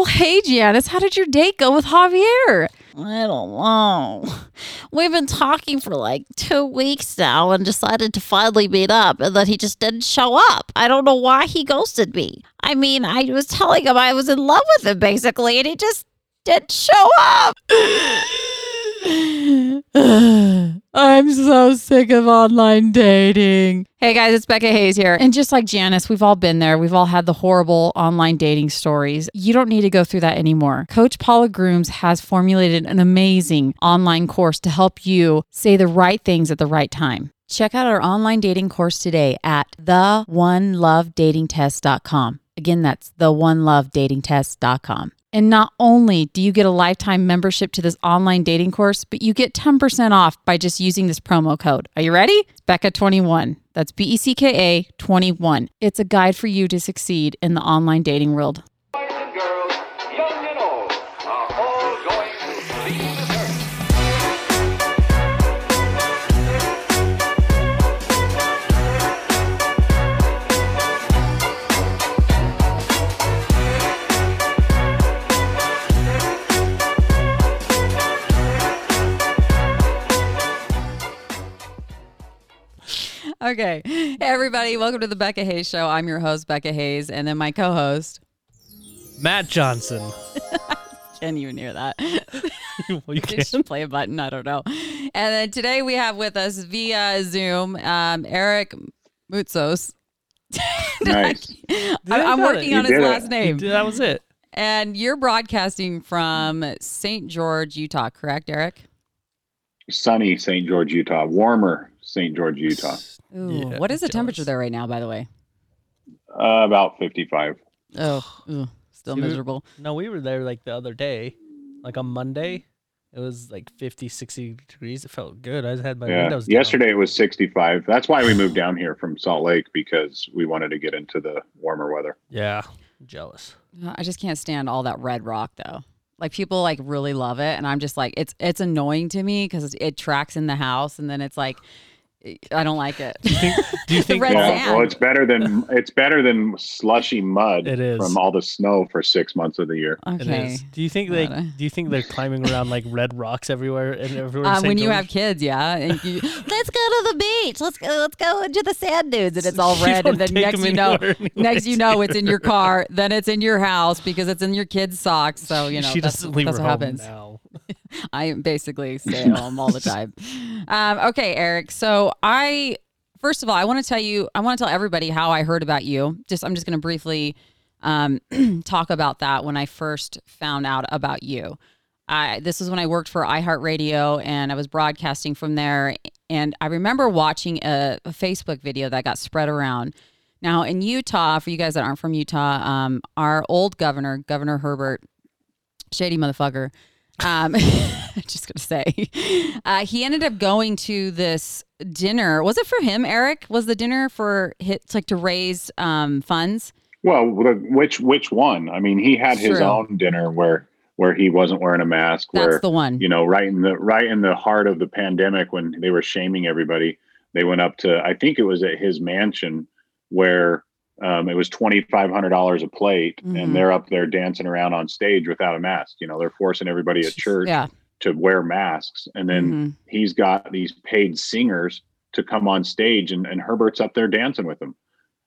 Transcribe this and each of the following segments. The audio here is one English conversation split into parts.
Well, hey, Janice, how did your date go with Javier? I don't know. We've been talking for like two weeks now and decided to finally meet up, and then he just didn't show up. I don't know why he ghosted me. I mean, I was telling him I was in love with him, basically, and he just didn't show up. I'm so sick of online dating. Hey guys, it's Becca Hayes here. And just like Janice, we've all been there. We've all had the horrible online dating stories. You don't need to go through that anymore. Coach Paula Grooms has formulated an amazing online course to help you say the right things at the right time. Check out our online dating course today at theonelovedatingtest.com. Again, that's theonelovedatingtest.com. And not only do you get a lifetime membership to this online dating course, but you get 10% off by just using this promo code. Are you ready? Becka21. That's B E C K A 21. It's a guide for you to succeed in the online dating world. Okay. Hey, everybody. Welcome to the Becca Hayes Show. I'm your host, Becca Hayes, and then my co host. Matt Johnson. Can you even hear that. well, you Just can't. play a button. I don't know. And then today we have with us via Zoom um, Eric Moutsos. Nice. I- I'm got it. working You on his did it. last name. That was it. And you're broadcasting from St. George, Utah, correct, Eric? Sunny St. George, Utah. Warmer St. George, Utah. Ooh, Yeah, what is the temperature there right now, by the way? Uh, about 55. Oh, ooh, still See, we- miserable. No, we were there like the other day, like on Monday. It was like 50, 60 degrees. It felt good. I had my yeah. windows down. Yesterday it was 65. That's why we moved down here from Salt Lake because we wanted to get into the warmer weather. Yeah, jealous. I just can't stand all that red rock though. Like people like really love it, and I'm just like it's it's annoying to me because it tracks in the house, and then it's like I don't like it. Do you think? Do you The think red yeah. sand. Well, it's better than it's better than slushy mud It is. from all the snow for six months of the year. okay. is? Do you think they do you think they're climbing around like red rocks everywhere and everywhere? in uh, St. when you have kids, yeah, and you, let's go to the beach. Let's go. Let's go into the sand dunes, and it's all red. don't And then next you know, anywhere next you know, it's in your car. Then it's in your house because it's in your kids' socks. So you know, she that's, doesn't leave that's her what home happens. now. I basically stay at home all the time. Um, okay, Eric. So I first of all, I want to tell you, I want to tell everybody how I heard about you. Just I'm just going to briefly um, talk about that when I first found out about you. I this was when I worked for iHeartRadio and I was broadcasting from there. And I remember watching a, a Facebook video that got spread around. Now in Utah, for you guys that aren't from Utah, um, our old governor, Governor Herbert, shady motherfucker. Um, just gonna say, uh, he ended up going to this dinner. Was it for him, Eric? Was the dinner for hit like to raise um, funds? Well, which which one? I mean, he had his True. own dinner where where he wasn't wearing a mask. That's where the one. you know, right in the right in the heart of the pandemic when they were shaming everybody, they went up to I think it was at his mansion where um, it was twenty five hundred dollars a plate, Mhm. and they're up there dancing around on stage without a mask. You know, they're forcing everybody at church Yeah. to wear masks, and then Mhm. he's got these paid singers to come on stage, and, and Herbert's up there dancing with them.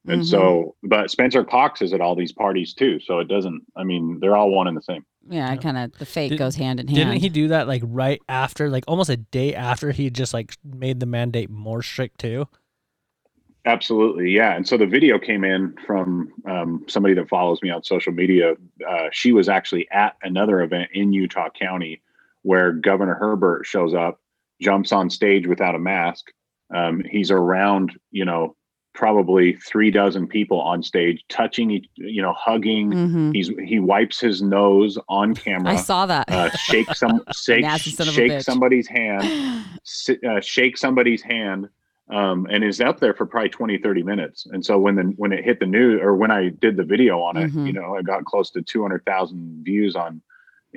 And Mhm. so, but Spencer Cox is at all these parties too. So it doesn't, I mean, they're all one and the same. yeah, Yeah. kind of the fake Did- goes hand in hand. Didn't he do that like right after, like almost a day after he just like made the mandate more strict too? Absolutely. Yeah. And so the video came in from um, somebody that follows me on social media. Uh, she was actually at another event in Utah County where Governor Herbert shows up, jumps on stage without a mask. Um, he's around, you know, probably three dozen people on stage, touching you know, hugging. Mhm. He's he wipes his nose on camera. I saw that. uh, shake some shake, Nasty son of a shake somebody's hand uh, shake somebody's hand um, and is up there for probably 20 30 minutes. And so when the when it hit the news or when i did the video on it Mhm. you know it got close to 200000 views on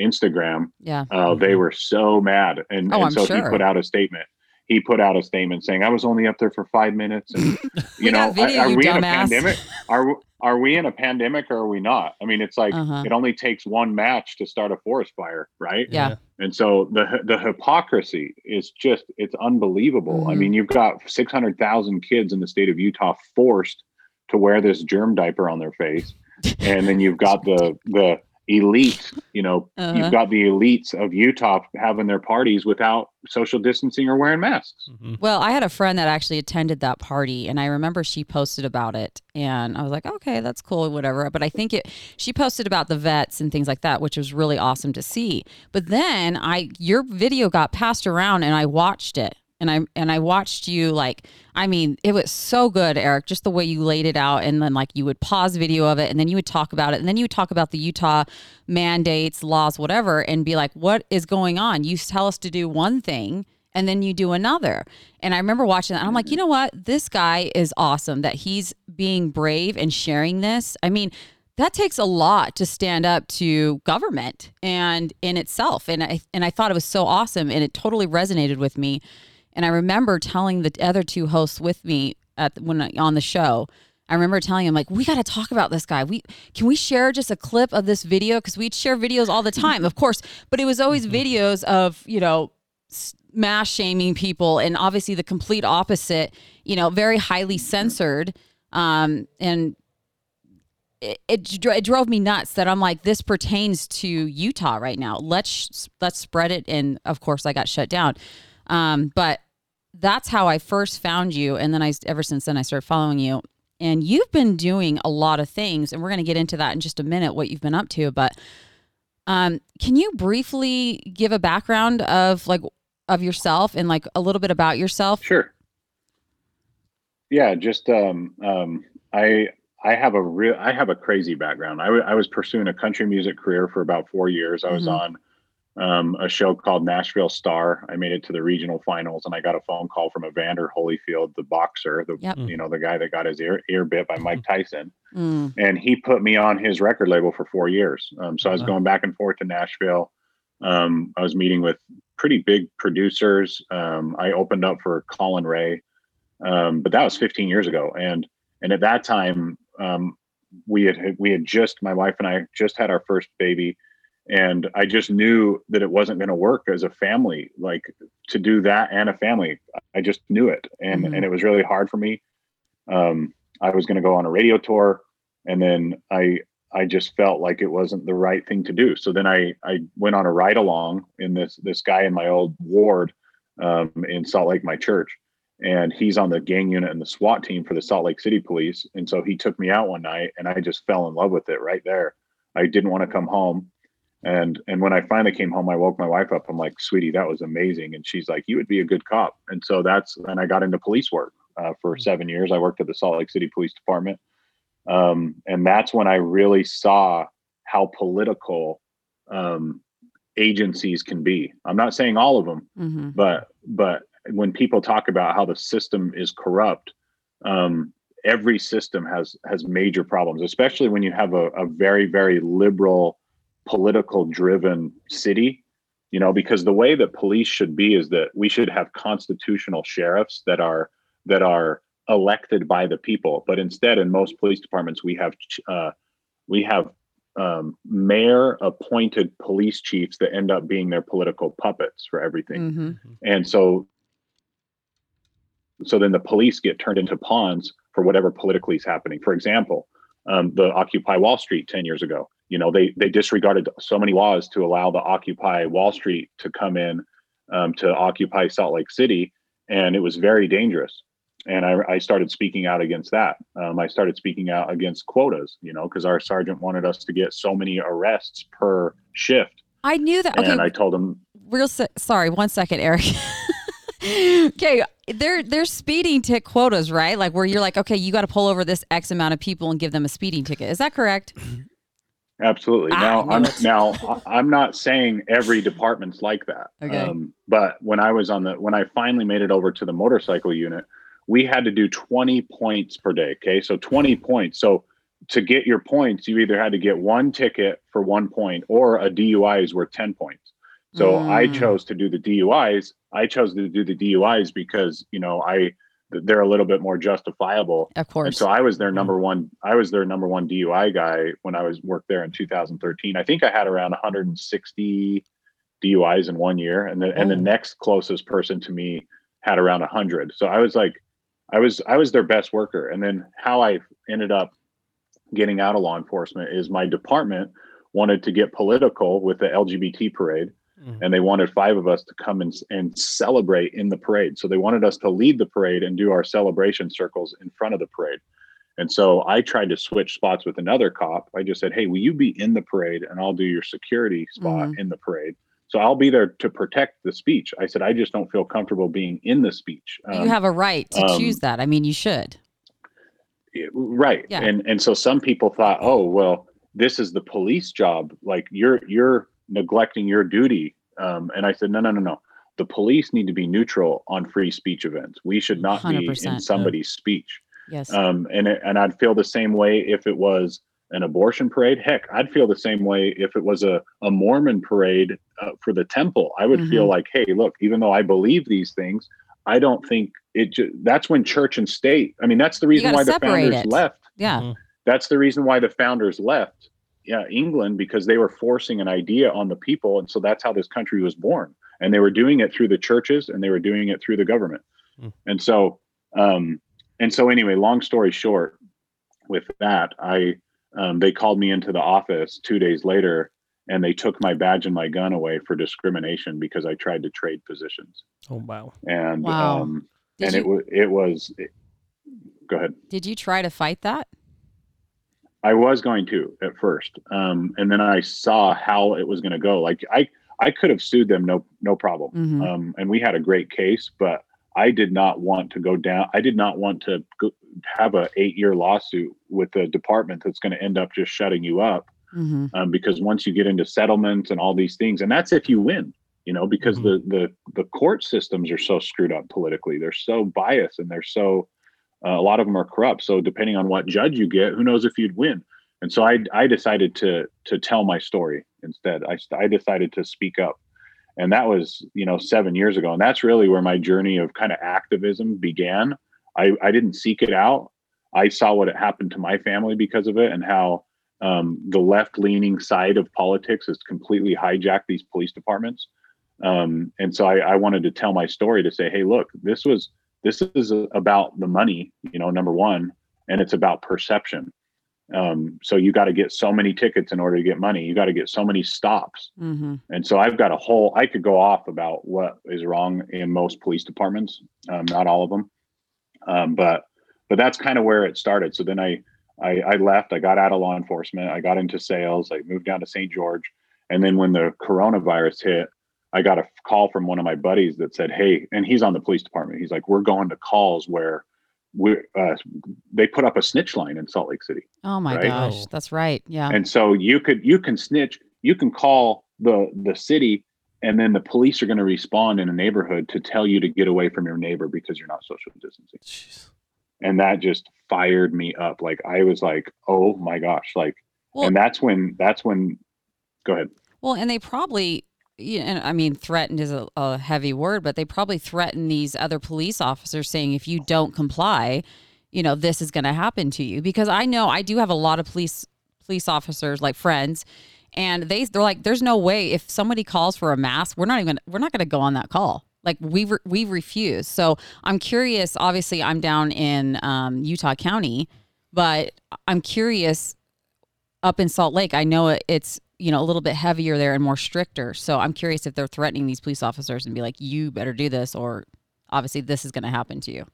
instagram. Yeah. uh, they were so mad. And, Oh, and so sure. he put out a statement. He put out a statement saying i was only up there for five minutes and you know video, are, are you we in a pandemic? Are are we in a pandemic or are we not? I mean, it's like Uh-huh. it only takes one match to start a forest fire, right? Yeah. And so the the hypocrisy is just it's unbelievable. I Mhm. mean, you've got 600,000 kids in the state of Utah forced to wear this germ diaper on their face. and then you've got the the elite, you know, Uh-huh. you've got the elites of Utah having their parties without social distancing or wearing masks. Mhm. Well, I had a friend that actually attended that party, and I remember she posted about it, and I was like, okay, that's cool, whatever. But I think it, she posted about the vets and things like that, which was really awesome to see. But then I, your video got passed around, and I watched it, and I and I watched you like, I mean, it was so good, Eric, just the way you laid it out, and then like you would pause video of it, and then you would talk about it, and then you would talk about the Utah mandates, laws, whatever, and be like, what is going on? You tell us to do one thing and then you do another. And I remember watching that and I'm like, you know what? This guy is awesome that he's being brave and sharing this. I mean, that takes a lot to stand up to government and in itself. And I and I thought it was so awesome and it totally resonated with me. And I remember telling the other two hosts with me at when on the show, I remember telling him like, we got to talk about this guy. We can we share just a clip of this video because we'd share videos all the time, of course, but it was always videos of you know mass shaming people and obviously the complete opposite. You know, very highly censored, um, and it, it it drove me nuts that I'm like this pertains to Utah right now. Let's let's spread it, and of course I got shut down. Um, but that's how I first found you, and then I ever since then I started following you. And you've been doing a lot of things, and we're going to get into that in just a minute. What you've been up to, but um, can you briefly give a background of like of yourself and like a little bit about yourself? Sure. Yeah, just um, um, I I have a real I have a crazy background. I, w- I was pursuing a country music career for about four years. I was Mhm. on um, a show called Nashville Star. I made it to the regional finals, and I got a phone call from Evander Holyfield, the boxer, the Yep. you know the guy that got his ear ear bit by Mike Tyson, Mm, and he put me on his record label for four years. Um, so I was Wow. going back and forth to Nashville. Um, I was meeting with pretty big producers. Um, I opened up for Collin Raye, um, but that was 15 years ago, and and at that time um, we had we had just my wife and I just had our first baby, and I just knew that it wasn't going to work as a family, like to do that and a family. I just knew it, and Mhm. and it was really hard for me. Um, I was going to go on a radio tour, and then I I just felt like it wasn't the right thing to do. So then I I went on a ride along in this this guy in my old ward um, in Salt Lake, my church, and he's on the gang unit and the SWAT team for the Salt Lake City Police. And so he took me out one night, and I just fell in love with it right there. I didn't want to come home. And and when I finally came home, I woke my wife up. I'm like, sweetie, that was amazing. And she's like, you would be a good cop. And so that's and I got into police work uh, for seven years. I worked at the Salt Lake City Police Department, um, and that's when I really saw how political um, agencies can be. I'm not saying all of them, hmm but but when people talk about how the system is corrupt, um, every system has has major problems, especially when you have a, a very very liberal, political driven city. You know, because the way that police should be is that we should have constitutional sheriffs that are that are elected by the people. But instead, in most police departments, we have uh, we have um, mayor appointed police chiefs that end up being their political puppets for everything hmm and so so then the police get turned into pawns for whatever politically is happening for example um, the occupy wall street 10 years ago you know they they disregarded so many laws to allow the occupy wall street to come in um, to occupy salt lake city and it was very dangerous. And I, I started speaking out against that. Um, I started speaking out against quotas, you know, because our sergeant wanted us to get so many arrests per shift, I knew that. Okay, and I told him real se- sorry one second eric. Okay they're they're speeding tick quotas right? Like where you're like okay you got to pull over this x amount of people and give them a speeding ticket. Is that correct Absolutely. Ah, now, I I'm it. now I- I'm not saying every department's like that. Okay. Um, but when I was on the when I finally made it over to the motorcycle unit, we had to do 20 points per day. Okay, so 20 points. So to get your points, you either had to get one ticket for one point, or a DUI is worth 10 points. So I Mm. chose to do the DUIs. I chose to do the DUIs because you know I they're a little bit more justifiable. Of And course. so I was their mm. number one. I was their number one DUI guy when I was worked there in 2013. I think I had around 160 DUIs in one year, and the and the Oh. next closest person to me had around 100. So I was like, I was I was their best worker. And then how I ended up getting out of law enforcement is my department wanted to get political with the LGBT parade Mhm. and they wanted five of us to come and, and celebrate in the parade. So they wanted us to lead the parade and do our celebration circles in front of the parade. And so I tried to switch spots with another cop. I just said, "Hey, will you be in the parade and I'll do your security spot in the parade." So I'll be there to protect the speech. I said, "I just don't feel comfortable being in the speech." Um, you have a right to um, choose that. I mean, you should. Right Yeah. and and so some people thought oh well this is the police job like you're you're neglecting your duty um, and i said no no no no the police need to be neutral on free speech events we should not be 100%, in yeah. somebody's speech Yes. um, and it, and i'd feel the same way if it was an abortion parade heck i'd feel the same way if it was a, a mormon parade uh, for the temple i would feel Mhm. like hey look even though i believe these things i don't think it ju- that's when church and state i mean that's the reason why the founders it. left yeah. Mhm. that's the reason why the founders left yeah, England because they were forcing an idea on the people. And so that's how this country was born. And they were doing it through the churches and they were doing it through the government. Mm. And so, um, and so anyway, long story short, with that, I, um, they called me into the office two days later and they took my badge and my gun away for discrimination because I tried to trade positions. Oh wow. And, Wow. um, Did and you it was, it was, it, go ahead. did you try to fight that? I was going to at first, um, and then I saw how it was going to go. Like I, I could have sued them, no, no problem. Mhm. Um, and we had a great case, but I did not want to go down. I did not want to go, have a eight year lawsuit with the department that's going to end up just shutting you up. Mm-hmm. Um, because once you get into settlements and all these things, and that's if you win, you know, because Mhm. the the the court systems are so screwed up politically. They're so biased and they're so uh, a lot of them are corrupt. So depending on what judge you get, who knows if you'd win. And so I I decided to to tell my story instead. I I decided to speak up, and that was you know seven years ago, and that's really where my journey of kind of activism began. I I didn't seek it out. I saw what had happened to my family because of it, and how um, the left leaning side of politics has completely hijacked these police departments. Um, and so I, I wanted to tell my story to say, hey, look, this was this is about the money, you know, number one, and it's about perception. Um, so you got to get so many tickets in order to get money. You got to get so many stops. Mm-hmm. And so I've got a whole, I could go off about what is wrong in most police departments, um, not all of them. Um, but, but that's kind of where it started. So then I, I, I left, I got out of law enforcement. I got into sales. I moved down to St. George. And then when the coronavirus hit, I got a call from one of my buddies that said, Hey, and he's on the police department. He's like, we're going to calls where we uh, they put up a snitch line in Salt Lake City. Oh my Right? gosh, Oh. that's right. Yeah. And so you could you can snitch, you can call the the city and then the police are going to respond in a neighborhood to tell you to get away from your neighbor because you're not social distancing. Jeez. And that just fired me up. Like I was like, "Oh my gosh." Like Well- and that's when that's when go ahead. Well, and they probably, you know, I mean, threatened is a, a heavy word, but they probably threaten these other police officers saying, if you don't comply, you know, this is going to happen to you. Because I know I do have a lot of police police officers, like friends, and they they're like, there's no way if somebody calls for a mask, we're not even we're not going to go on that call. Like we re- we refuse. So I'm curious. Obviously, I'm down in um, Utah County, but I'm curious up in Salt Lake. I know it's you know a little bit heavier there and more stricter. So I'm curious if they're threatening these police officers and be like, "You better do this," or obviously this is going to happen to you.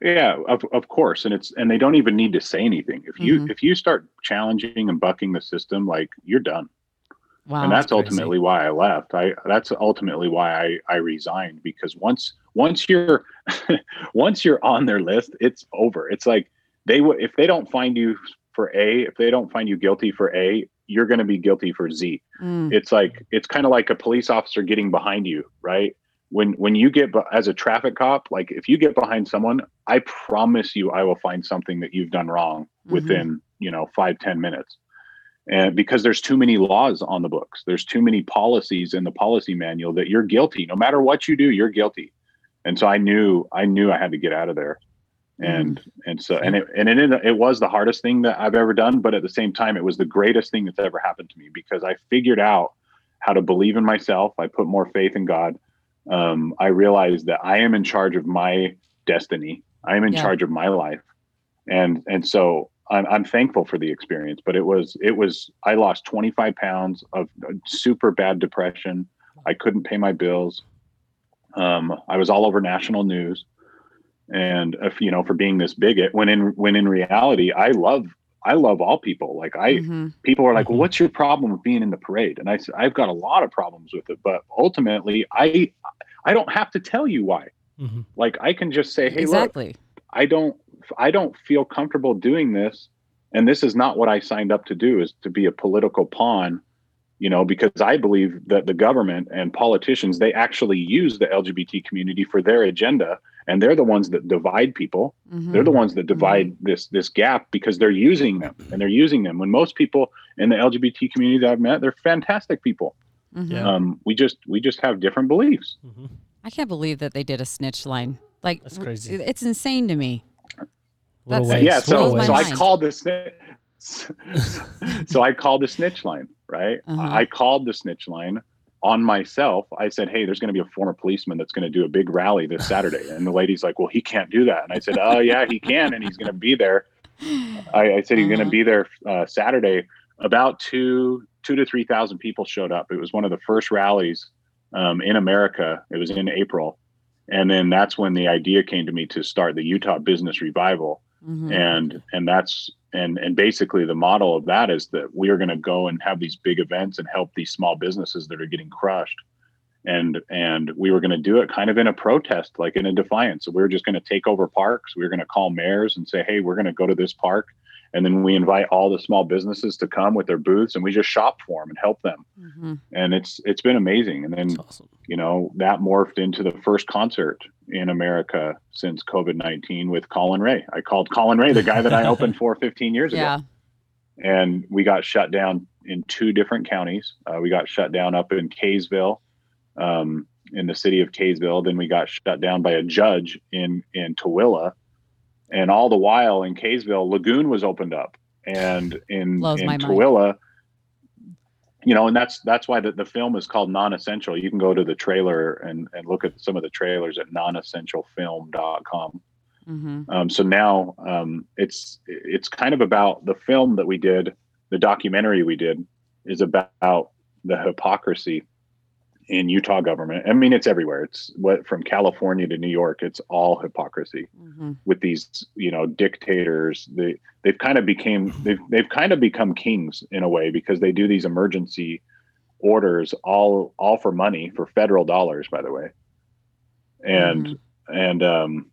Yeah, of, of course. And it's and they don't even need to say anything. If you Mhm. if you start challenging and bucking the system, like you're done. Wow. and that's crazy. ultimately why I left. I that's ultimately why I I resigned because once once you're once you're on their list, it's over. It's like they would if they don't find you for A, if they don't find you guilty for A, you're going to be guilty for Z. Mm, It's like it's kind of like a police officer getting behind you, right? When when you get as a traffic cop, like if you get behind someone, I promise you, I will find something that you've done wrong Mhm. within you know five ten minutes and because there's too many laws on the books there's too many policies in the policy manual that you're guilty no matter what you do you're guilty and so I knew I knew I had to get out of there, and and so and it and it it was the hardest thing that I've ever done, but at the same time, it was the greatest thing that's ever happened to me because I figured out how to believe in myself. I put more faith in God. Um, I realized that I am in charge of my destiny. I am in Yeah. charge of my life, and and so I'm, I'm thankful for the experience. But it was it was I lost 25 pounds of super bad depression. I couldn't pay my bills. Um, I was all over national news, and if you know for being this bigot, when in when in reality, I love I love all people. Like I Mhm. people are like, well, what's your problem with being in the parade? And I said, I've got a lot of problems with it, but ultimately, I I don't have to tell you why. Mhm. Like I can just say, hey, look, exactly. I don't I don't feel comfortable doing this, and this is not what I signed up to do. Is to be a political pawn. You know, because I believe that the government and politicians they actually use the LGBT community for their agenda, and they're the ones that divide people. Mhm. They're the ones that divide this this gap because they're using them and they're using them. When most people in the LGBT community that I've met, they're fantastic people. Mhm. Yeah. Um, we just we just have different beliefs. Mhm. I can't believe that they did a snitch line. Like That's crazy. It's insane to me. That's- yeah, What so blows so I called the snitch. so I called the snitch line, right? Uh-huh. I called the snitch line on myself. I said, "Hey, there's going to be a former policeman that's going to do a big rally this Saturday," and the lady's like, "Well, he can't do that." And I said, "Oh yeah, he can, and he's going to be there." I, I said he's going Uh-huh. to be there uh, Saturday. About two two to three thousand people showed up. It was one of the first rallies um, in America. It was in April, and then that's when the idea came to me to start the Utah Business Revival Mhm. and and that's and and basically the model of that is that we are going to go and have these big events and help these small businesses that are getting crushed. And and we were going to do it kind of in a protest like in a defiance. So we were just going to take over parks. We were going to call mayors and say hey we're going to go to this park and then we invite all the small businesses to come with their booths and we just shop for them and help them Mhm. and it's it's been amazing and then awesome. you know, that morphed into the first concert in America since COVID 19 with Collin Raye. I called Collin Raye, the guy that I opened for 15 years Yeah. ago. And we got shut down in two different counties. Uh, we got shut down up in Kaysville, um, in the city of Kaysville. Then we got shut down by a judge in, in Tooele. And all the while in Kaysville, Lagoon was opened up. And in, Blows in. Tooele, you know, and that's that's why the, the film is called non-essential. You can go to the trailer and, and look at some of the trailers at nonessentialfilm.com. Mhm. Um, so now um, it's it's kind of about the film that we did, the documentary we did is about the hypocrisy in Utah government. I mean, it's everywhere. It's what from California to New York. It's all hypocrisy Mhm. with these you know dictators they they've kind of became they've they've kind of become kings in a way because they do these emergency orders all all for money for federal dollars by the way and and um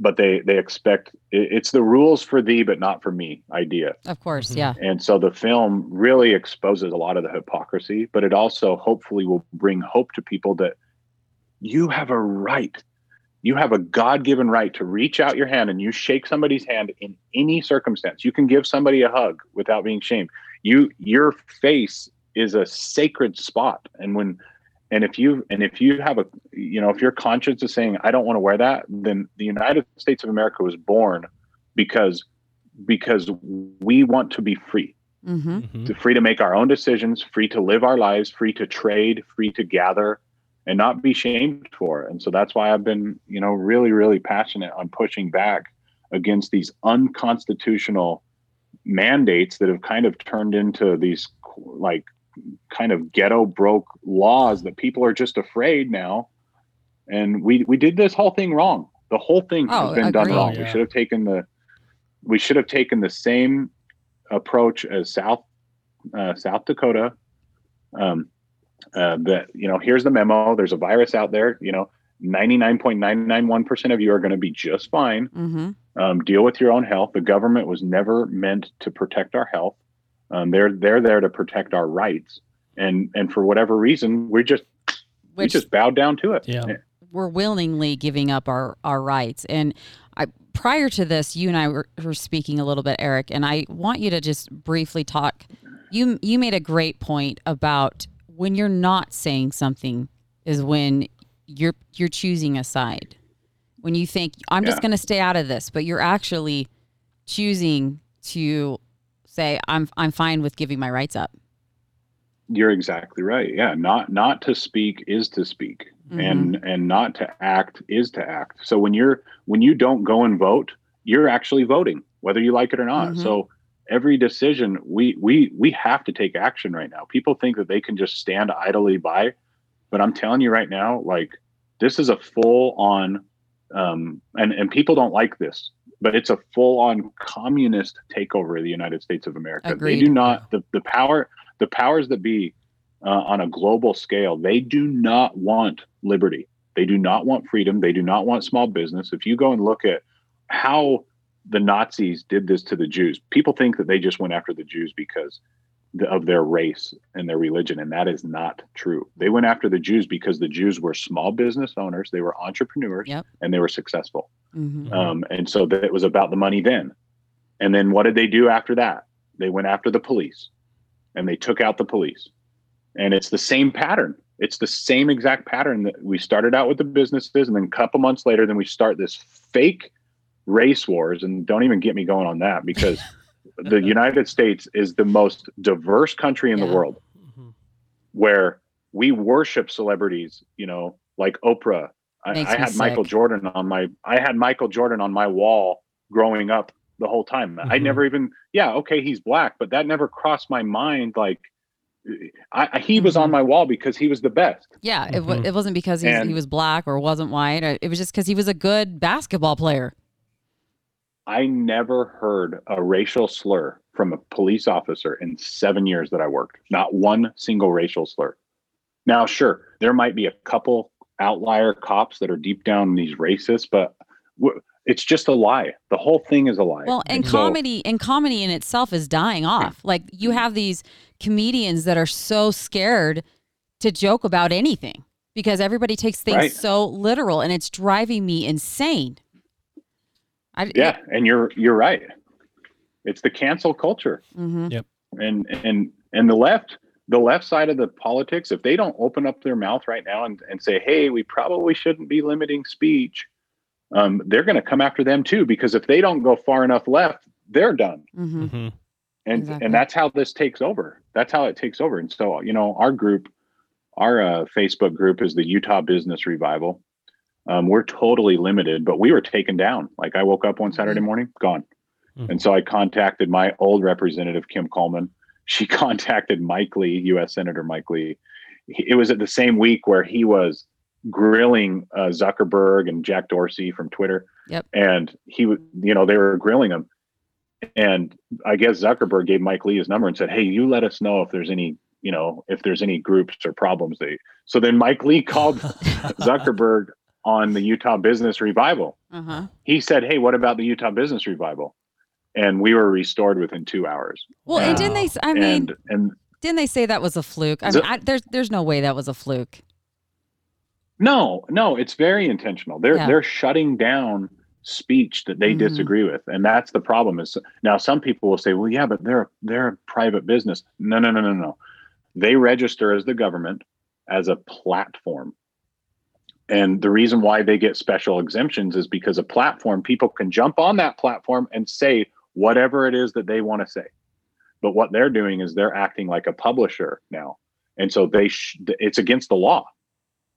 but they they expect it's the rules for thee but not for me idea Of course. Mhm. Yeah. and so the film really exposes a lot of the hypocrisy, but it also hopefully will bring hope to people that you have a right. You have a God given right to reach out your hand and you shake somebody's hand in any circumstance. You can give somebody a hug without being shamed. You your face is a sacred spot. And when and if you and if you have a you know if your conscience is saying I don't want to wear that, then the United States of America was born because because we want to be free hmm Mhm. to free to make our own decisions, free to live our lives, free to trade, free to gather, and not be shamed for it. And so that's why I've been, you know, really, really passionate on pushing back against these unconstitutional mandates that have kind of turned into these like kind of ghetto broke laws that people are just afraid now. And we we did this whole thing wrong. The whole thing Oh, has been done agreed. wrong. We should have taken the we should have taken the same approach as South uh, South Dakota. Um, uh, that you know, here's the memo. There's a virus out there. You know, 99.991% of you are going to be just fine. hmm Um, deal with your own health. The government was never meant to protect our health. Um, they're they're there to protect our rights. And and for whatever reason, we just we just bowed down to it. Yeah. we're willingly giving up our our rights and I, prior to this you and i were, were speaking a little bit eric and i want you to just briefly talk you you made a great point about when you're not saying something is when you're you're choosing a side when you think I'm just going to stay out of this, but you're actually choosing to say I'm I'm fine with giving my rights up. You're exactly right. Yeah, not not to speak is to speak, Mm-hmm. and and not to act is to act. So when you're when you don't go and vote, you're actually voting, whether you like it or not. Mhm. So every decision we we we have to take action right now. People think that they can just stand idly by, but I'm telling you right now, like this is a full on, um, and and people don't like this, but it's a full on communist takeover of the United States of America. Agreed. They do not the the power the powers that be uh, on a global scale. They do not want liberty. They do not want freedom. They do not want small business. If you go and look at how the Nazis did this to the Jews, people think that they just went after the Jews because the, of their race and their religion, and that is not true. They went after the Jews because the Jews were small business owners, they were entrepreneurs, Yep. and they were successful. Mhm. Um, and so that it was about the money then. And then what did they do after that? They went after the police and they took out the police. And it's the same pattern. It's the same exact pattern that we started out with the businesses, and then a couple months later, then we start this fake race wars. And don't even get me going on that because the United States is the most diverse country in Yeah. the world Mhm. where we worship celebrities, you know, like Oprah. I, I had Michael sick. Jordan on my I had Michael Jordan on my wall growing up the whole time. I Mhm. never even yeah, okay, he's black, but that never crossed my mind like I, I- he was on my wall because he was the best. Yeah, it, wa Mhm. it wasn't because he's, And- he was black or wasn't white. uh, It was just because he was a good basketball player. I never heard a racial slur from a police officer in seven years that I worked. Not one single racial slur. Now, sure, there might be a couple outlier cops that are deep down these racists, but it's just a lie. The whole thing is a lie. Well, and so- comedy and comedy in itself is dying off. Like you have these comedians that are so scared to joke about anything because everybody takes things Right. so literal, and it's driving me insane. I, yeah, and you're you're right. It's the cancel culture. hmm and and and the left the left side of the politics if they don't open up their mouth right now and, and say hey we probably shouldn't be limiting speech um, they're going to come after them too because if they don't go far enough left they're done. Hmm Mhm. and Exactly. and that's how this takes over. That's how it takes over. And so you know our group our uh, facebook group is the utah business revival. Um, we're totally limited but we were taken down. Like i woke up one saturday morning gone. Mhm. and so i contacted my old representative kim coleman she contacted mike lee u.s senator mike lee it was at the same week where he was grilling uh, zuckerberg and jack dorsey from twitter Yep. and he would you know they were grilling him and I guess Zuckerberg gave Mike Lee his number and said, "Hey, you let us know if there's any, you know, if there's any groups or problems." They so then Mike Lee called Zuckerberg on the Utah Business Revival. Uh-huh. He said, "Hey, what about the Utah Business Revival?" And we were restored within two hours. Well, and didn't they? I mean, and and didn't they say that was a fluke? I mean, I, there's there's no way that was a fluke. no, no, it's very intentional. They're Yeah. they're shutting down speech that they Mhm. disagree with, and that's the problem. Is now some people will say, "Well, yeah, but they're they're a private business." No, no, no, no, no. They register as the government as a platform, and the reason why they get special exemptions is because a platform people can jump on that platform and say whatever it is that they want to say. But what they're doing is they're acting like a publisher now, and so they sh- it's against the law.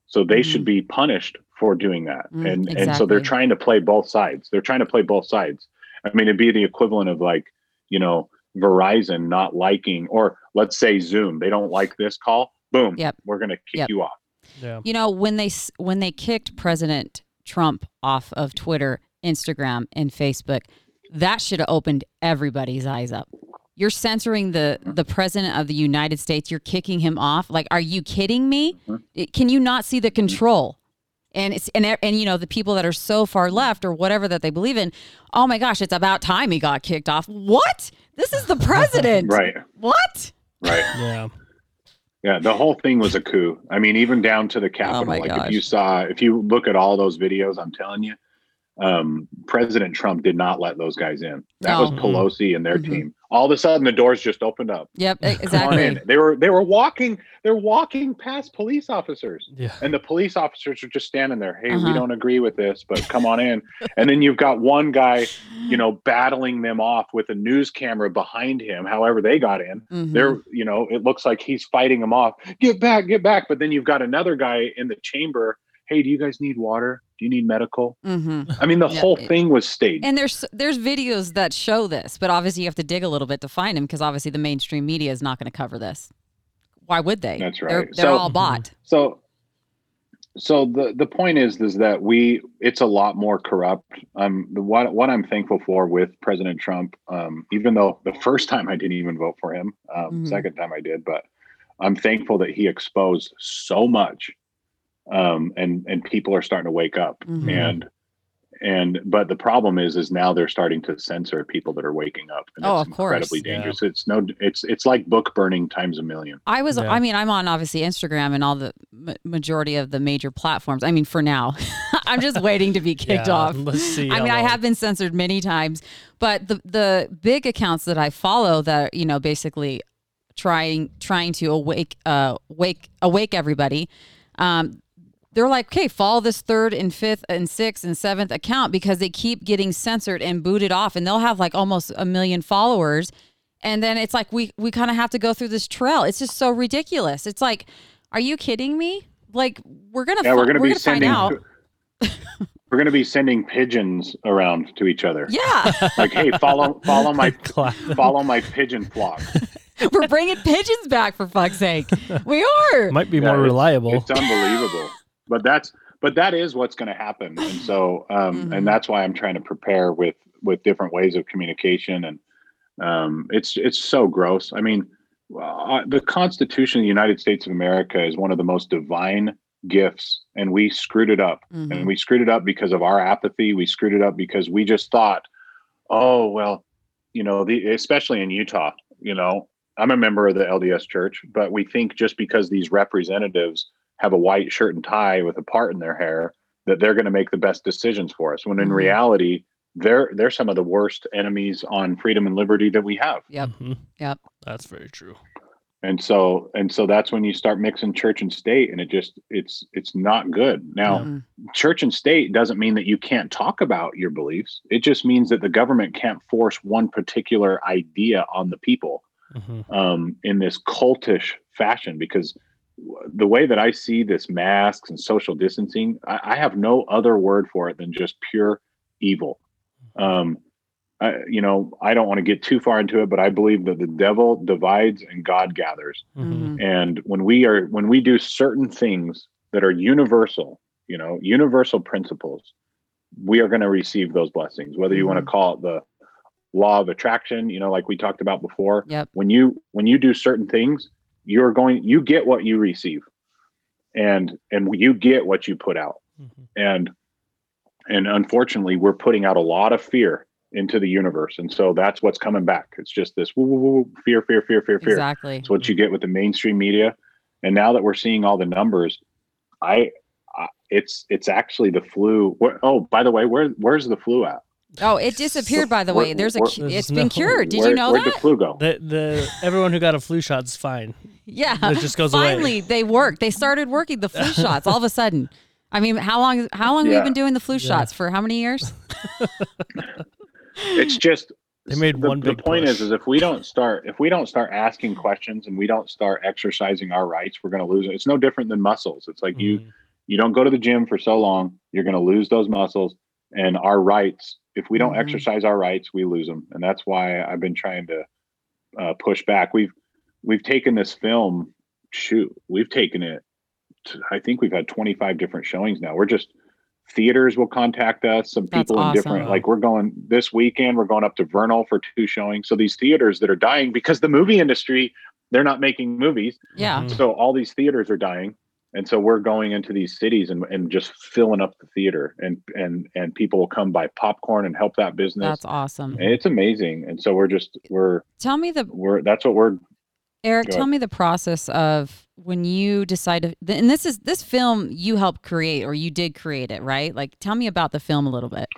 So they Mhm. should be punished for doing that. Mm, and and so they're trying to play both sides. They're trying to play both sides. I mean, it'd be the equivalent of like, you know, Verizon not liking, or let's say Zoom, they don't like this call. Boom. Yep. We're gonna kick Yep. you off. Yeah. You know, when they when they kicked President Trump off of Twitter, Instagram, and Facebook, that should have opened everybody's eyes up. You're censoring the the president of the United States. You're kicking him off. Like, are you kidding me? Mm-hmm. It- Can you not see the control? And it's and and you know the people that are so far left or whatever that they believe in. Oh my gosh, it's about time he got kicked off. What? This is the president. Right. What? Right. Yeah. Yeah, the whole thing was a coup. I mean, even down to the oh Capitol. Oh my like gosh. if you saw, if you look at all those videos, I'm telling you, um, President Trump did not let those guys in. That was Oh. Pelosi and their Mhm. team. All of a sudden, the doors just opened up. Yep, Come on exactly. They were they were walking. They're walking past police officers. Yeah. And the police officers are just standing there. Hey, Uh-huh. we don't agree with this, but come on in. and then you've got one guy, you know, battling them off with a news camera behind him. However, they got in. Mhm. They're, you know, it looks like he's fighting them off. Get back, get back. But then you've got another guy in the chamber. Hey, do you guys need water? Do you need medical? Mhm. I mean, the Yeah. whole thing was staged. And there's there's videos that show this, but obviously you have to dig a little bit to find them because obviously the mainstream media is not going to cover this. Why would they? That's They're, right. they're So- all bought. so so the the point is is that we it's a lot more corrupt um the what what i'm thankful for with president trump um even though the first time i didn't even vote for him um Mhm. second time i did but i'm thankful that he exposed so much um and and people are starting to wake up Mhm. and and but the problem is is now they're starting to censor people that are waking up and Oh, it's of course. incredibly Yeah. dangerous it's no it's it's like book burning times a million I was, Yeah. I mean, I'm on obviously Instagram and all the majority of the major platforms. I mean, for now, I'm just waiting to be kicked Yeah, off. Let's see. I how mean, I have been censored many times, but the the big accounts that I follow that you know basically trying trying to awake uh wake awake everybody, um, they're like, okay, follow this third and fifth and sixth and seventh account because they keep getting censored and booted off, and they'll have like almost a million followers, and then it's like we we kind of have to go through this trail. It's just so ridiculous. It's like, are you kidding me? Like we're gonna yeah fi- we're gonna be find sending out. we're gonna be sending pigeons around to each other Yeah. like hey follow follow my follow my pigeon flock We're bringing pigeons back for fuck's sake. We are. Might be Yeah, more it's- reliable. it's unbelievable but that's but that is what's going to happen. And so um Mhm. and that's why i'm trying to prepare with with different ways of communication. And um it's it's so gross. I mean uh, the constitution of the united states of america is one of the most divine gifts and we screwed it up. Mhm. and we screwed it up because of our apathy. We screwed it up because we just thought oh well you know the especially in utah you know i'm a member of the lds church but we think just because these representatives have a white shirt and tie with a part in their hair that they're going to make the best decisions for us when in Mhm. reality they're they're some of the worst enemies on freedom and liberty that we have Yep. Mhm. Yep. That's very true. and so and so that's when you start mixing church and state and it just it's it's not good now Mm. church and state doesn't mean that you can't talk about your beliefs. It just means that the government can't force one particular idea on the people Mhm. um, in this cultish fashion. Because the way that I see this masks and social distancing, I, I have no other word for it than just pure evil. Um, I, you know, I don't want to get too far into it, but I believe that the devil divides and God gathers Mhm. Mhm. and when we are when we do certain things that are universal you know universal principles we are going to receive those blessings whether you want to call it the law of attraction you know like we talked about before Yep. when you when you do certain things you're going you get what you receive and and you get what you put out Mhm. and and unfortunately we're putting out a lot of fear into the universe and so that's what's coming back it's just this woo, woo, woo, fear fear fear fear fear Exactly. it's what you get with the mainstream media. And now that we're seeing all the numbers, I, I it's it's actually the flu. Where, oh, by the way, where where's the flu at? Oh, it disappeared. By the Where- way, there's a. where- cu- There's It's no- been cured. Did Where- you know where'd that? the flu go? The the everyone who got a flu shot's fine. Yeah. It just goes away. Finally, they worked. They started working the flu shots all of a sudden. I mean, how long? How long have Yeah. we been doing the flu shots for? How many years? It's just They made the, one the big point push. is is if we don't start if we don't start asking questions and we don't start exercising our rights, we're going to lose it. It's no different than muscles. It's like you Mhm. you don't go to the gym for so long, you're going to lose those muscles and our rights. If we don't Mhm. exercise our rights, we lose them, and that's why I've been trying to uh, push back. We've we've taken this film. Shoot, we've taken it. To, I think we've had 25 different showings now. We're just theaters will contact us. Some That's people in different like we're going this weekend. We're going up to Vernal for two showings. So these theaters that are dying because the movie industry they're not making movies. Yeah. Mhm. So all these theaters are dying. And so we're going into these cities and, and just filling up the theater and and and people will come buy popcorn and help that business. That's awesome. and it's amazing. And so we're just we're Tell me the we're that's what we're Eric. Tell me the process of when you decided. And this is this film you helped create, or you did create it, right? Like, tell me about the film a little bit.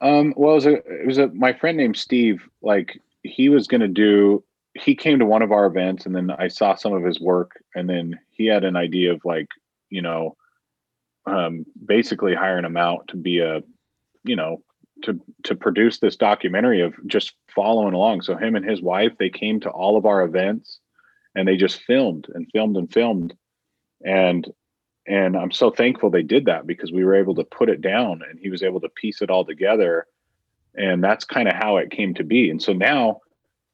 Um, well, it was a, it was a, my friend named Steve, like he was going to do, he came to one of our events and then I saw some of his work and then he had an idea of like, you know, um, basically hiring him out to be a, you know, to, to produce this documentary of just following along. So him and his wife, they came to all of our events and they just filmed and filmed and filmed. And and i'm so thankful they did that because we were able to put it down and he was able to piece it all together and that's kind of how it came to be and so now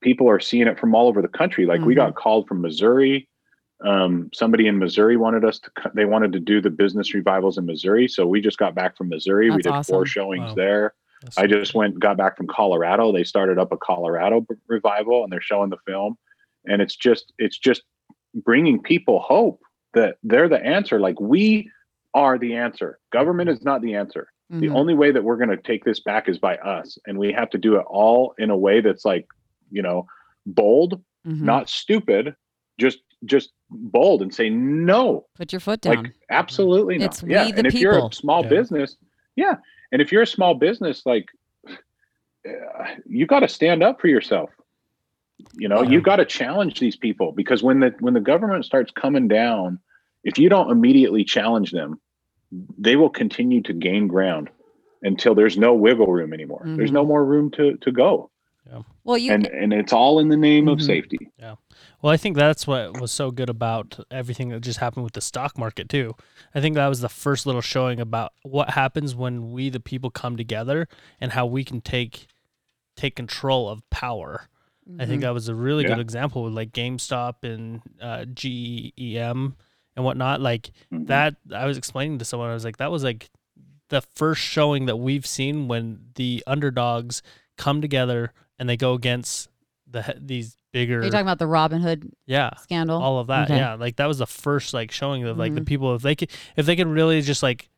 people are seeing it from all over the country like we Mhm. got called from missouri um, somebody in missouri wanted us to they wanted to do the business revivals in missouri so we just got back from missouri we That's did four showings Wow. there That's I just went got back from Colorado. They started up a Colorado b- revival and they're showing the film and it's just it's just bringing people hope that they're the answer like we are the answer. Government is not the answer. The Mhm. only way that we're going to take this back is by us and we have to do it all in a way that's like, you know, bold, Mhm. not stupid, just just bold and say no. put your foot down. Like absolutely not. It's we yeah, the and if you're a small Yeah. business, yeah, and if you're a small business, like uh, you got to stand up for yourself. You know, Yeah. you got to challenge these people because when the when the government starts coming down, if you don't immediately challenge them, they will continue to gain ground until there's no wiggle room anymore. There's Mhm. no more room to to go, well, you and and it's all in the name of Mhm. safety. Yeah. Well, I think that's what was so good about everything that just happened with the stock market too. I think that was the first little showing about what happens when we the people come together and how we can take take control of power. I think Mhm. that was a really Yeah. good example with like GameStop and uh, GEM and whatnot. Like Mhm. that, I was explaining to someone, I was like, that was like the first showing that we've seen when the underdogs come together and they go against the these bigger, Are you talking about the Robinhood yeah, scandal? all of that. Okay. Yeah, like that was the first like showing of like the Mhm. people if they could if they could really just like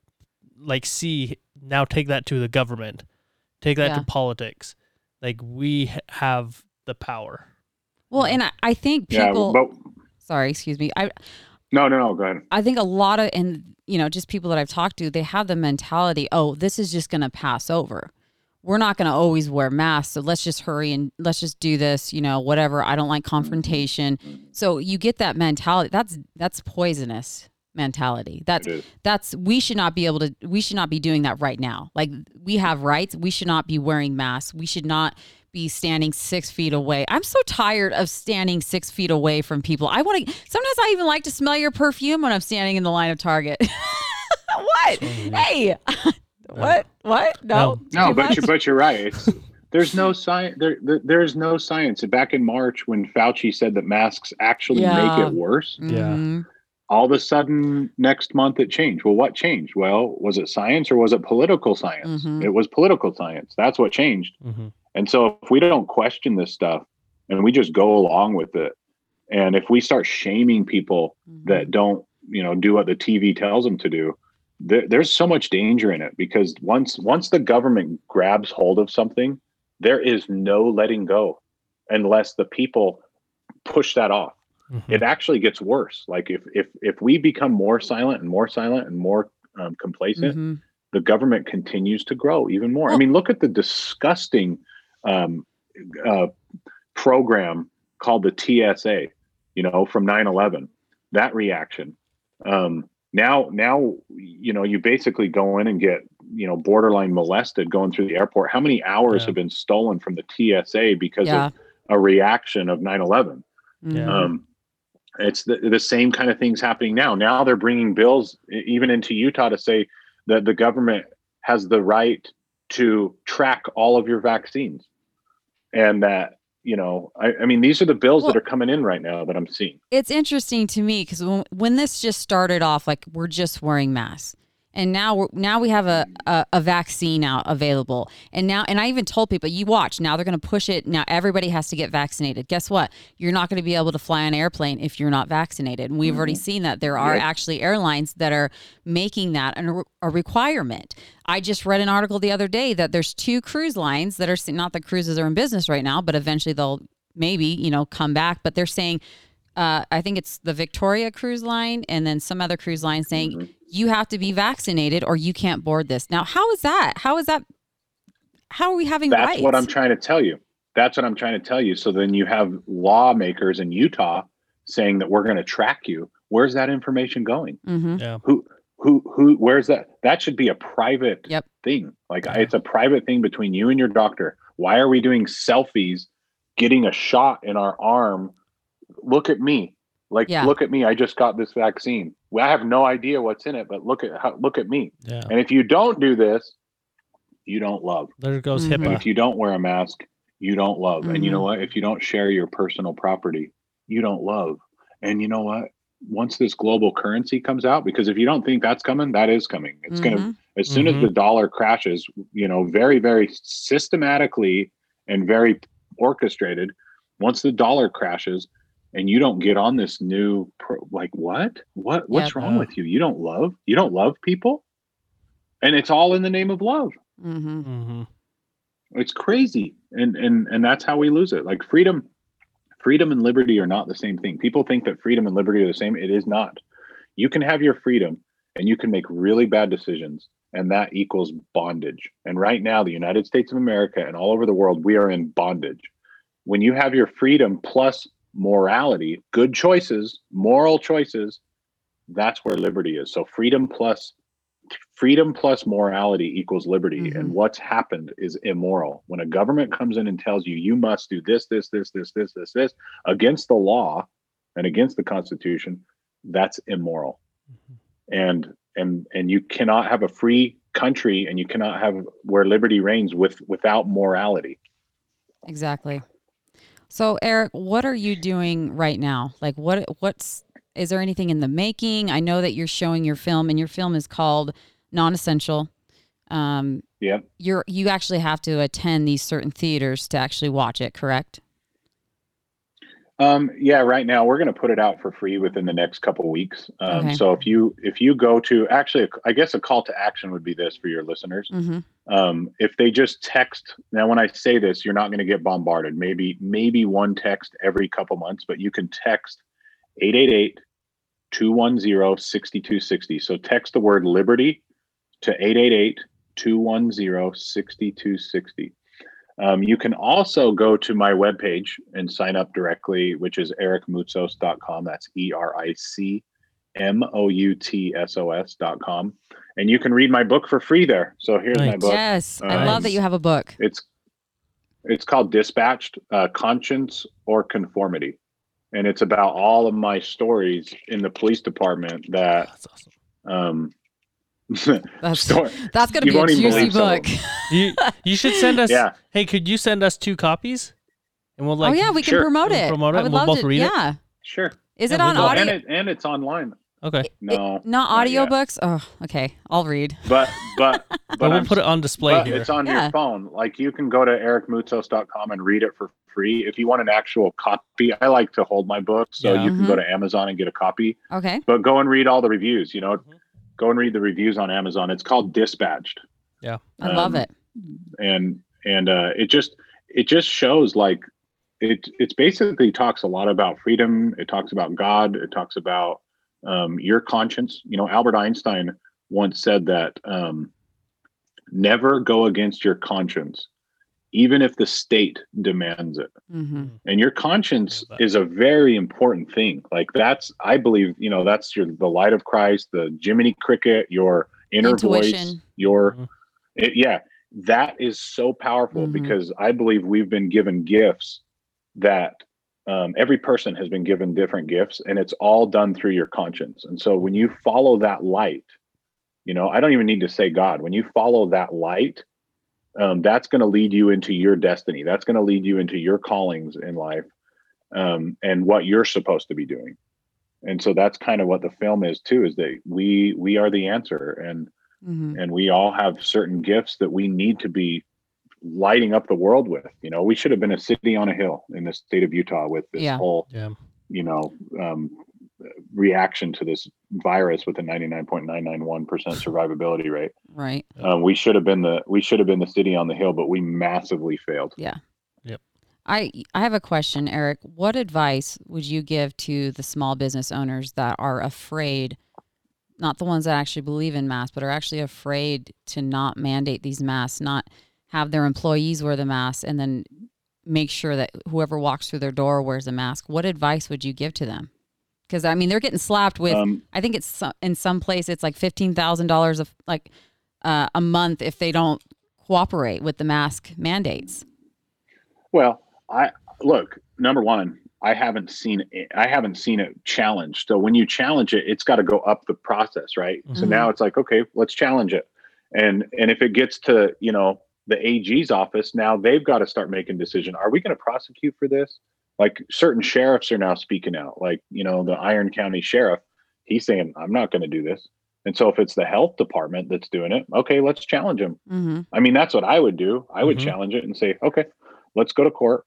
like see now take that to the government, take that Yeah. to politics. Like we have the power. well, and I, I think Yeah, people. but sorry, excuse me. I no, no, no. Go ahead. I think a lot of and you know just people that I've talked to, they have the mentality, oh, this is just going to pass over. We're not going to always wear masks, so let's just hurry and let's just do this. You know, whatever. I don't like confrontation. So you get that mentality. That's that's poisonous mentality. That's that's we should not be able to we should not be doing that right now like we have rights we should not be wearing masks we should not be standing six feet away i'm so tired of standing six feet away from people i want to sometimes i even like to smell your perfume when i'm standing in the line of target what hey what what no No, Too but much? you're, but you're right. It's, there's no science. There, there, there's no science. Back in March, when Fauci said that masks actually Yeah. make it worse, Yeah. Mhm. all of a sudden next month it changed. Well, what changed? Well, was it science or was it political science? Mhm. It was political science. That's what changed. Mm-hmm. And so if we don't question this stuff and we just go along with it, and if we start shaming people Mhm. that don't you know do what the tv tells them to do there, there's so much danger in it because once once the government grabs hold of something there is no letting go unless the people push that off Mm-hmm. it actually gets worse like if if if we become more silent and more silent and more um, complacent Mhm. the government continues to grow even more. I mean, look at the disgusting um, uh, program called the TSA, you know, from 9 11, that reaction. Um, now, now, you know, you basically go in and get, you know, borderline molested going through the airport. How many hours Yeah. have been stolen from the TSA because yeah of a reaction of 9 11? Mhm. Um, it's the, the same kind of things happening now. Now they're bringing bills even into Utah to say that the government has the right to track all of your vaccines, and that you know, I, I mean, these are the bills Well- that are coming in right now that I'm seeing. it's interesting to me because when, when this just started off, like we're just wearing masks, and now we're, now we have a, a a vaccine out available, and now and I even told people, you watch now they're going to push it. Now everybody has to get vaccinated. Guess what? You're not going to be able to fly on an airplane if you're not vaccinated, and we've already seen that there are Yep. actually airlines that are making that an, a requirement. I just read an article the other day that there's two cruise lines that are not that cruises are in business right now, but eventually they'll maybe you know come back. But they're saying uh, I think it's the Victoria Cruise Line and then some other cruise line saying you have to be vaccinated or you can't board this. Now, how is that? How is that? how are we having That's rights? what I'm trying to tell you. That's what I'm trying to tell you. So then you have lawmakers in Utah saying that we're going to track you. Where's that information going? hmm Yeah. Who, who, who? Where's that? That should be a private Yep. thing. Like Yeah. it's a private thing between you and your doctor. Why are we doing selfies, getting a shot in our arm? Look at me. Like, Yeah. look at me. I just got this vaccine. I have no idea what's in it, but look at how, look at me. Yeah. And if you don't do this, you don't love. There goes Mhm. And if you don't wear a mask, you don't love. And you know Mhm. what? If you don't share your personal property, you don't love. And you know what? Once this global currency comes out, because if you don't think that's coming, that is coming. It's going to, Mhm. as soon as Mhm. the dollar crashes, you know, very, very systematically and very orchestrated, once the dollar crashes and you don't get on this new, pro, like, what? What? What's wrong Yeah. with you? You don't love? You don't love people? And it's all in the name of love hmm hmm it's crazy and and and that's how we lose it like freedom freedom and liberty are not the same thing people think that freedom and liberty are the same it is not you can have your freedom and you can make really bad decisions and that equals bondage and right now the united states of america and all over the world we are in bondage when you have your freedom plus morality good choices moral choices that's where liberty is. So freedom plus freedom plus morality equals liberty. Mhm. and what's happened is immoral. When a government comes in and tells you you must do this this this this this this this against the law and against the constitution that's immoral. And and and you cannot have a free country and you cannot have where liberty reigns with without morality. Exactly. So, Eric, what are you doing right now? Like, what what's is there anything in the making? I know that you're showing your film, and your film is called Non-Essential. Um, yeah you're you actually have to attend these certain theaters to actually watch it, correct? Um, yeah, right now we're going to put it out for free within the next couple weeks. Um, Okay. So if you if you go to actually, I guess a call to action would be this for your listeners. Mm-hmm. Um, if they just text now, when I say this, you're not going to get bombarded. Maybe maybe one text every couple months, but you can text 888 210 6260. So text the word liberty to 888 210 6260. Um, you can also go to my webpage and sign up directly, which is ericmoutsos.com. That's E R I C M O U T S O S.com. And you can read my book for free there. So here's my book. Yes, I Um, love that you have a book. It's it's called Dispatched uh, Conscience or Conformity. And it's about all of my stories in the police department that That's awesome. um That's story. that's gonna You be a juicy believe some of book. You you should send us. Yeah. Hey, could you send us two copies? And we'll like. oh yeah, we can sure. promote We'll it. promote it I and would we'll love both to. read it? yeah. Sure. Is it Yeah, on audio? And it and it's online. Okay. No. Not not audio yet. books? Oh, okay. I'll read. But but but, But we'll I'm put it on display here. it's on Yeah. your phone. Like you can go to ericmoutsos.com and read it for free. If you want an actual copy, I like to hold my book. So Yeah. you can Mhm. go to Amazon and get a copy. Okay. But go and read all the reviews, you know. Mhm. Go and read the reviews on Amazon. It's called Dispatched. Yeah, I love Um, it. and and uh, it just it just shows like it it's basically talks a lot about freedom it talks about god it talks about um, your conscience you know albert einstein once said that um, never go against your conscience even if the state demands it hmm and your conscience is a very important thing like that's i believe you know that's your the light of christ the jiminy cricket your inner voice Intuition. your Mhm. it, yeah that is so powerful Mhm. because i believe we've been given gifts that um, every person has been given different gifts and it's all done through your conscience and so when you follow that light you know i don't even need to say god when you follow that light um, that's going to lead you into your destiny that's going to lead you into your callings in life um, and what you're supposed to be doing and so that's kind of what the film is too is that we we are the answer and hmm and we all have certain gifts that we need to be lighting up the world with you know we should have been a city on a hill in the state of utah with this Yeah. whole Yeah. you know um, reaction to this virus with a 99.991% survivability rate Right. um, we should have been the we should have been the city on the hill but we massively failed Yeah. Yep. I I have a question, Eric. What advice would you give to the small business owners that are afraid, not the ones that actually believe in masks, but are actually afraid to not mandate these masks, not have their employees wear the mask and then make sure that whoever walks through their door wears a mask. What advice would you give to them? Because I mean, they're getting slapped with. Um, I think it's in some place it's like fifteen thousand dollars of like uh, a month if they don't cooperate with the mask mandates. Well, I look, number one, I haven't seen it, I haven't seen it challenged. So when you challenge it, it's got to go up the process, right? So Mhm. now it's like, okay, let's challenge it. And and if it gets to, you know, the AG's office, now they've got to start making decision. Are we going to prosecute for this? Like certain sheriffs are now speaking out. Like, you know, the Iron County sheriff, he's saying, I'm not going to do this. And so if it's the health department that's doing it, okay, let's challenge him. Mm-hmm. I mean, that's what I would do. I would Mhm. challenge it and say, okay, let's go to court.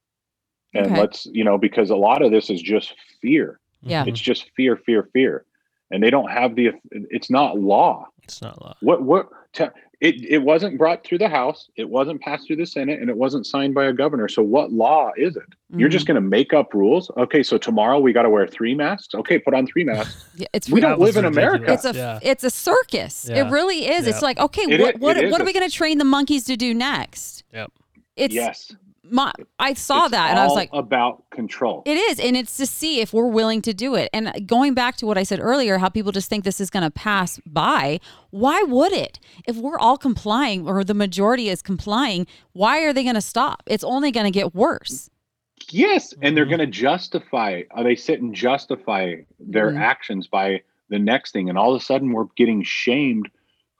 And Okay. let's, you know, because a lot of this is just fear. Yeah. It's just fear, fear, fear. And they don't have the, it's not law. It's not law. What, what, te- it, it wasn't brought through the House, it wasn't passed through the Senate, and it wasn't signed by a governor. So what law is it? You're Mm-hmm. just going to make up rules. Okay. So tomorrow we got to wear three masks. Okay. Put on three masks. Yeah, it's We don't live in America. it's a yeah. it's a circus. Yeah. It really is. It's like okay, It what what, what are we going to train the monkeys to do next? Yep. It's yes. My I saw It's that and I was like about control. it is and it's to see if we're willing to do it. And going back to what I said earlier how people just think this is going to pass by, why would it? If we're all complying or the majority is complying, why are they going to stop? It's only going to get worse. Yes, and they're Mhm. going to justify. Uh, they sit and justify their Mhm. actions by the next thing, and all of a sudden we're getting shamed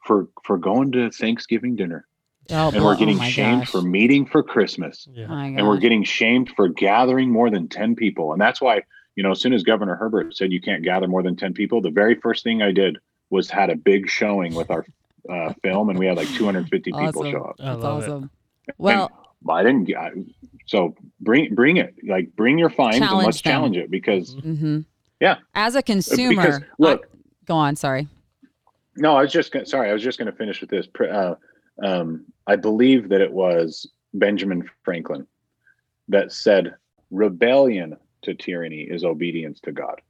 for for going to Thanksgiving dinner, Oh, and we're oh getting my shamed gosh. for meeting for Christmas, Yeah. My and we're getting shamed for gathering more than ten people, and that's why you know as soon as Governor Herbert said you can't gather more than ten people, the very first thing I did was had a big showing with our uh, film, and we had like 250 people show up. That's love it. awesome. Well, I didn't. I, so bring bring it, like bring your fines and Challenge let's them. challenge it because mm-hmm. Yeah. As a consumer, because I- look, go on. Sorry. no, I was just gonna, sorry, I was just going to finish with this. Uh, um, I believe that it was Benjamin Franklin that said, "Rebellion to tyranny is obedience to God."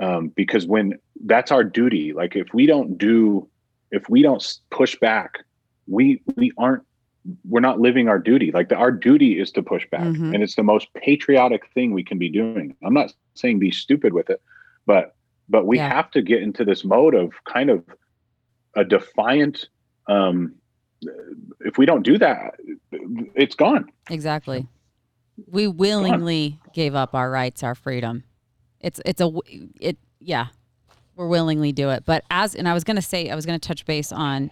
Um, because when that's our duty, like if we don't do, if we don't push back, we we aren't we're not living our duty. Like the, our duty is to push back, Mhm. and it's the most patriotic thing we can be doing. I'm not saying be stupid with it, but but we Yeah. have to get into this mode of kind of a defiant. Um, if we don't do that, it's gone. Exactly. We willingly gave up our rights, our freedom. It's it's a it yeah. We're willingly do it. But as and I was going to say I was going to touch base on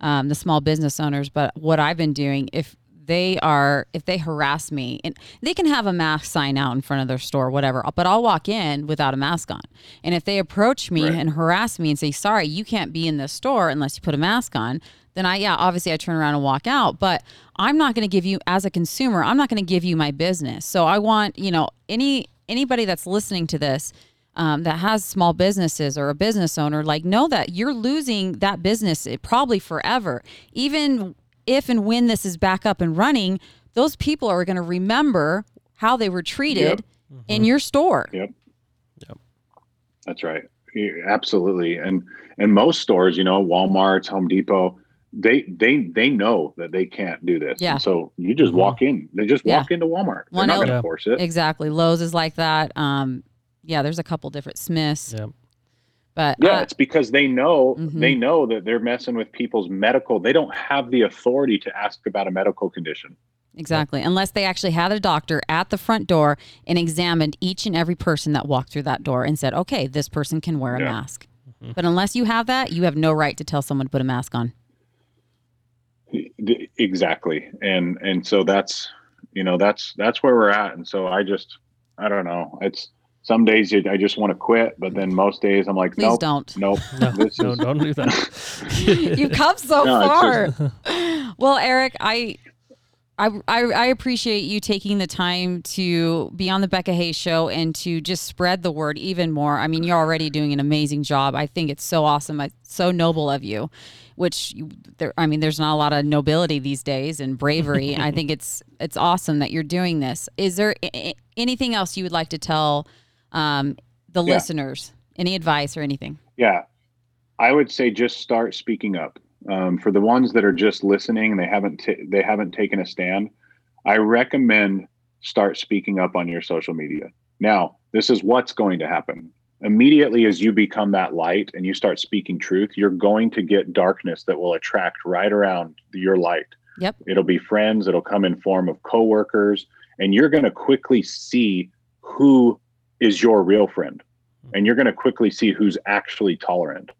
um, the small business owners, but what I've been doing if they are if they harass me and they can have a mask sign out in front of their store whatever but i'll walk in without a mask on and if they approach me Right. and harass me and say sorry you can't be in this store unless you put a mask on then i yeah obviously i turn around and walk out but i'm not going to give you as a consumer i'm not going to give you my business so i want you know any anybody that's listening to this um, that has small businesses or a business owner, like know that you're losing that business eh, probably forever. Even if and when this is back up and running, those people are going to remember how they were treated in your store. Yep. Yep. That's right. Absolutely. And and most stores, you know, Walmart's, Home Depot, they they they know that they can't do this. Yeah. And so you just Mhm. walk in. They just Yeah. walk into Walmart. They're One not el- going to Yeah. force it. Exactly. Lowe's is like that. Um, yeah, there's a couple different Smiths, Yeah. but Yeah, uh, it's because they know Mhm. they know that they're messing with people's medical. They don't have the authority to ask about a medical condition. exactly. Unless they actually had a doctor at the front door and examined each and every person that walked through that door and said, okay, this person can wear a Yeah. mask. But unless you have that, you have no right to tell someone to put a mask on. D- Exactly. And and so that's you know that's that's where we're at. And so I just I don't know. It's some days I just want to quit, but then most days I'm like, Please nope, don't. nope. No, This no, is- don't do that. You've come so No, far. it's well, Eric, I, I, I, I appreciate you taking the time to be on the Becca Hayes show and to just spread the word even more. I mean, you're already doing an amazing job. I think it's so awesome. It's so noble of you, which you, there, I mean, there's not a lot of nobility these days and bravery. I think it's, it's awesome that you're doing this. Is there a- anything else you would like to tell um, the Yeah. listeners? Any advice or anything? Yeah. I would say just start speaking up. Um, for the ones that are just listening and they haven't t- they haven't taken a stand, I recommend start speaking up on your social media. Now, this is what's going to happen. Immediately as you become that light and you start speaking truth, you're going to get darkness that will attract right around your light. Yep. It'll be friends, it'll come in form of coworkers, and you're going to quickly see who is your real friend. And you're going to quickly see who's actually tolerant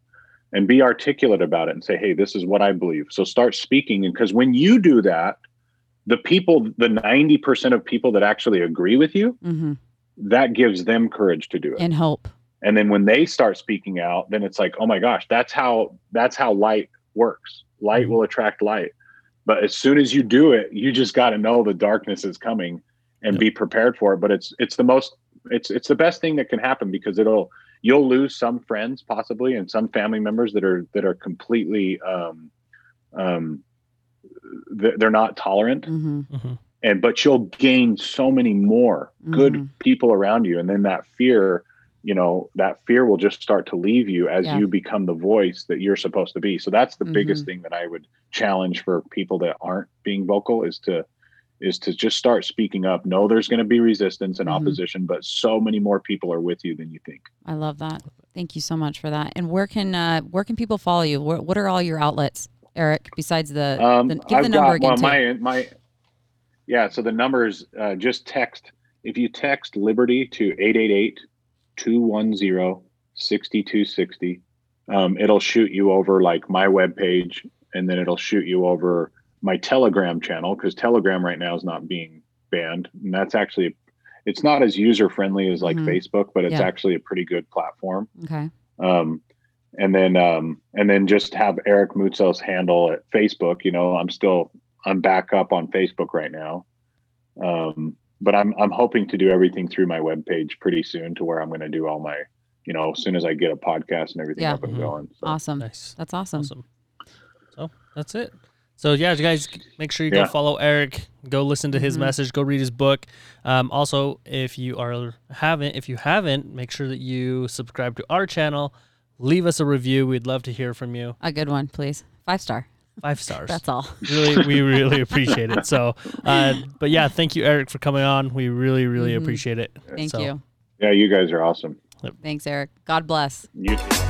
and be articulate about it and say, hey, this is what I believe. So start speaking. And because when you do that, the people, the 90% of people that actually agree with you, hmm that gives them courage to do it. And hope. And then when they start speaking out, then it's like, oh my gosh, that's how that's how light works. Light will attract light. But as soon as you do it, you just got to know the darkness is coming and Yep. be prepared for it. But it's it's the most it's it's the best thing that can happen because it'll you'll lose some friends possibly and some family members that are that are completely um um th- they're not tolerant hmm hmm and but you'll gain so many more good Mhm. people around you and then that fear you know that fear will just start to leave you as Yeah. you become the voice that you're supposed to be so that's the Mhm. biggest thing that i would challenge for people that aren't being vocal is to is to just start speaking up know there's going to be resistance and Mhm. opposition but so many more people are with you than you think I love that. Thank you so much for that. And where can uh, where can people follow you? Where, what are all your outlets, Eric? Besides the, Um, the give I've the number got, again. well, too. my my yeah. So the numbers uh, just text if you text Liberty to 888-210-6260, um, it'll shoot you over like my webpage, and then it'll shoot you over my Telegram channel because Telegram right now is not being banned, and that's actually it's not as user friendly as like Mhm. Facebook, but it's Yeah. actually a pretty good platform okay. um, and then um, and then just have Eric Moutsos handle at Facebook. You know, I'm still I'm back up on Facebook right now, um, but I'm I'm hoping to do everything through my webpage pretty soon to where I'm going to do all my you know as soon as I get a podcast and everything Yeah. up and Mhm. going. So, Awesome. Nice. That's awesome. Awesome. So that's it. So yeah, you guys make sure you Yeah. go follow Eric, go listen to his Mhm. message, go read his book. Um, also, if you are haven't, if you haven't, make sure that you subscribe to our channel. Leave us a review. We'd love to hear from you. A good one, please. Five star. Five stars. That's all. really, we really appreciate it. So, uh, but yeah, thank you, Eric, for coming on. We really, really Mhm. appreciate it. Thank So- you. yeah, you guys are awesome. Thanks, Eric. God bless. You too.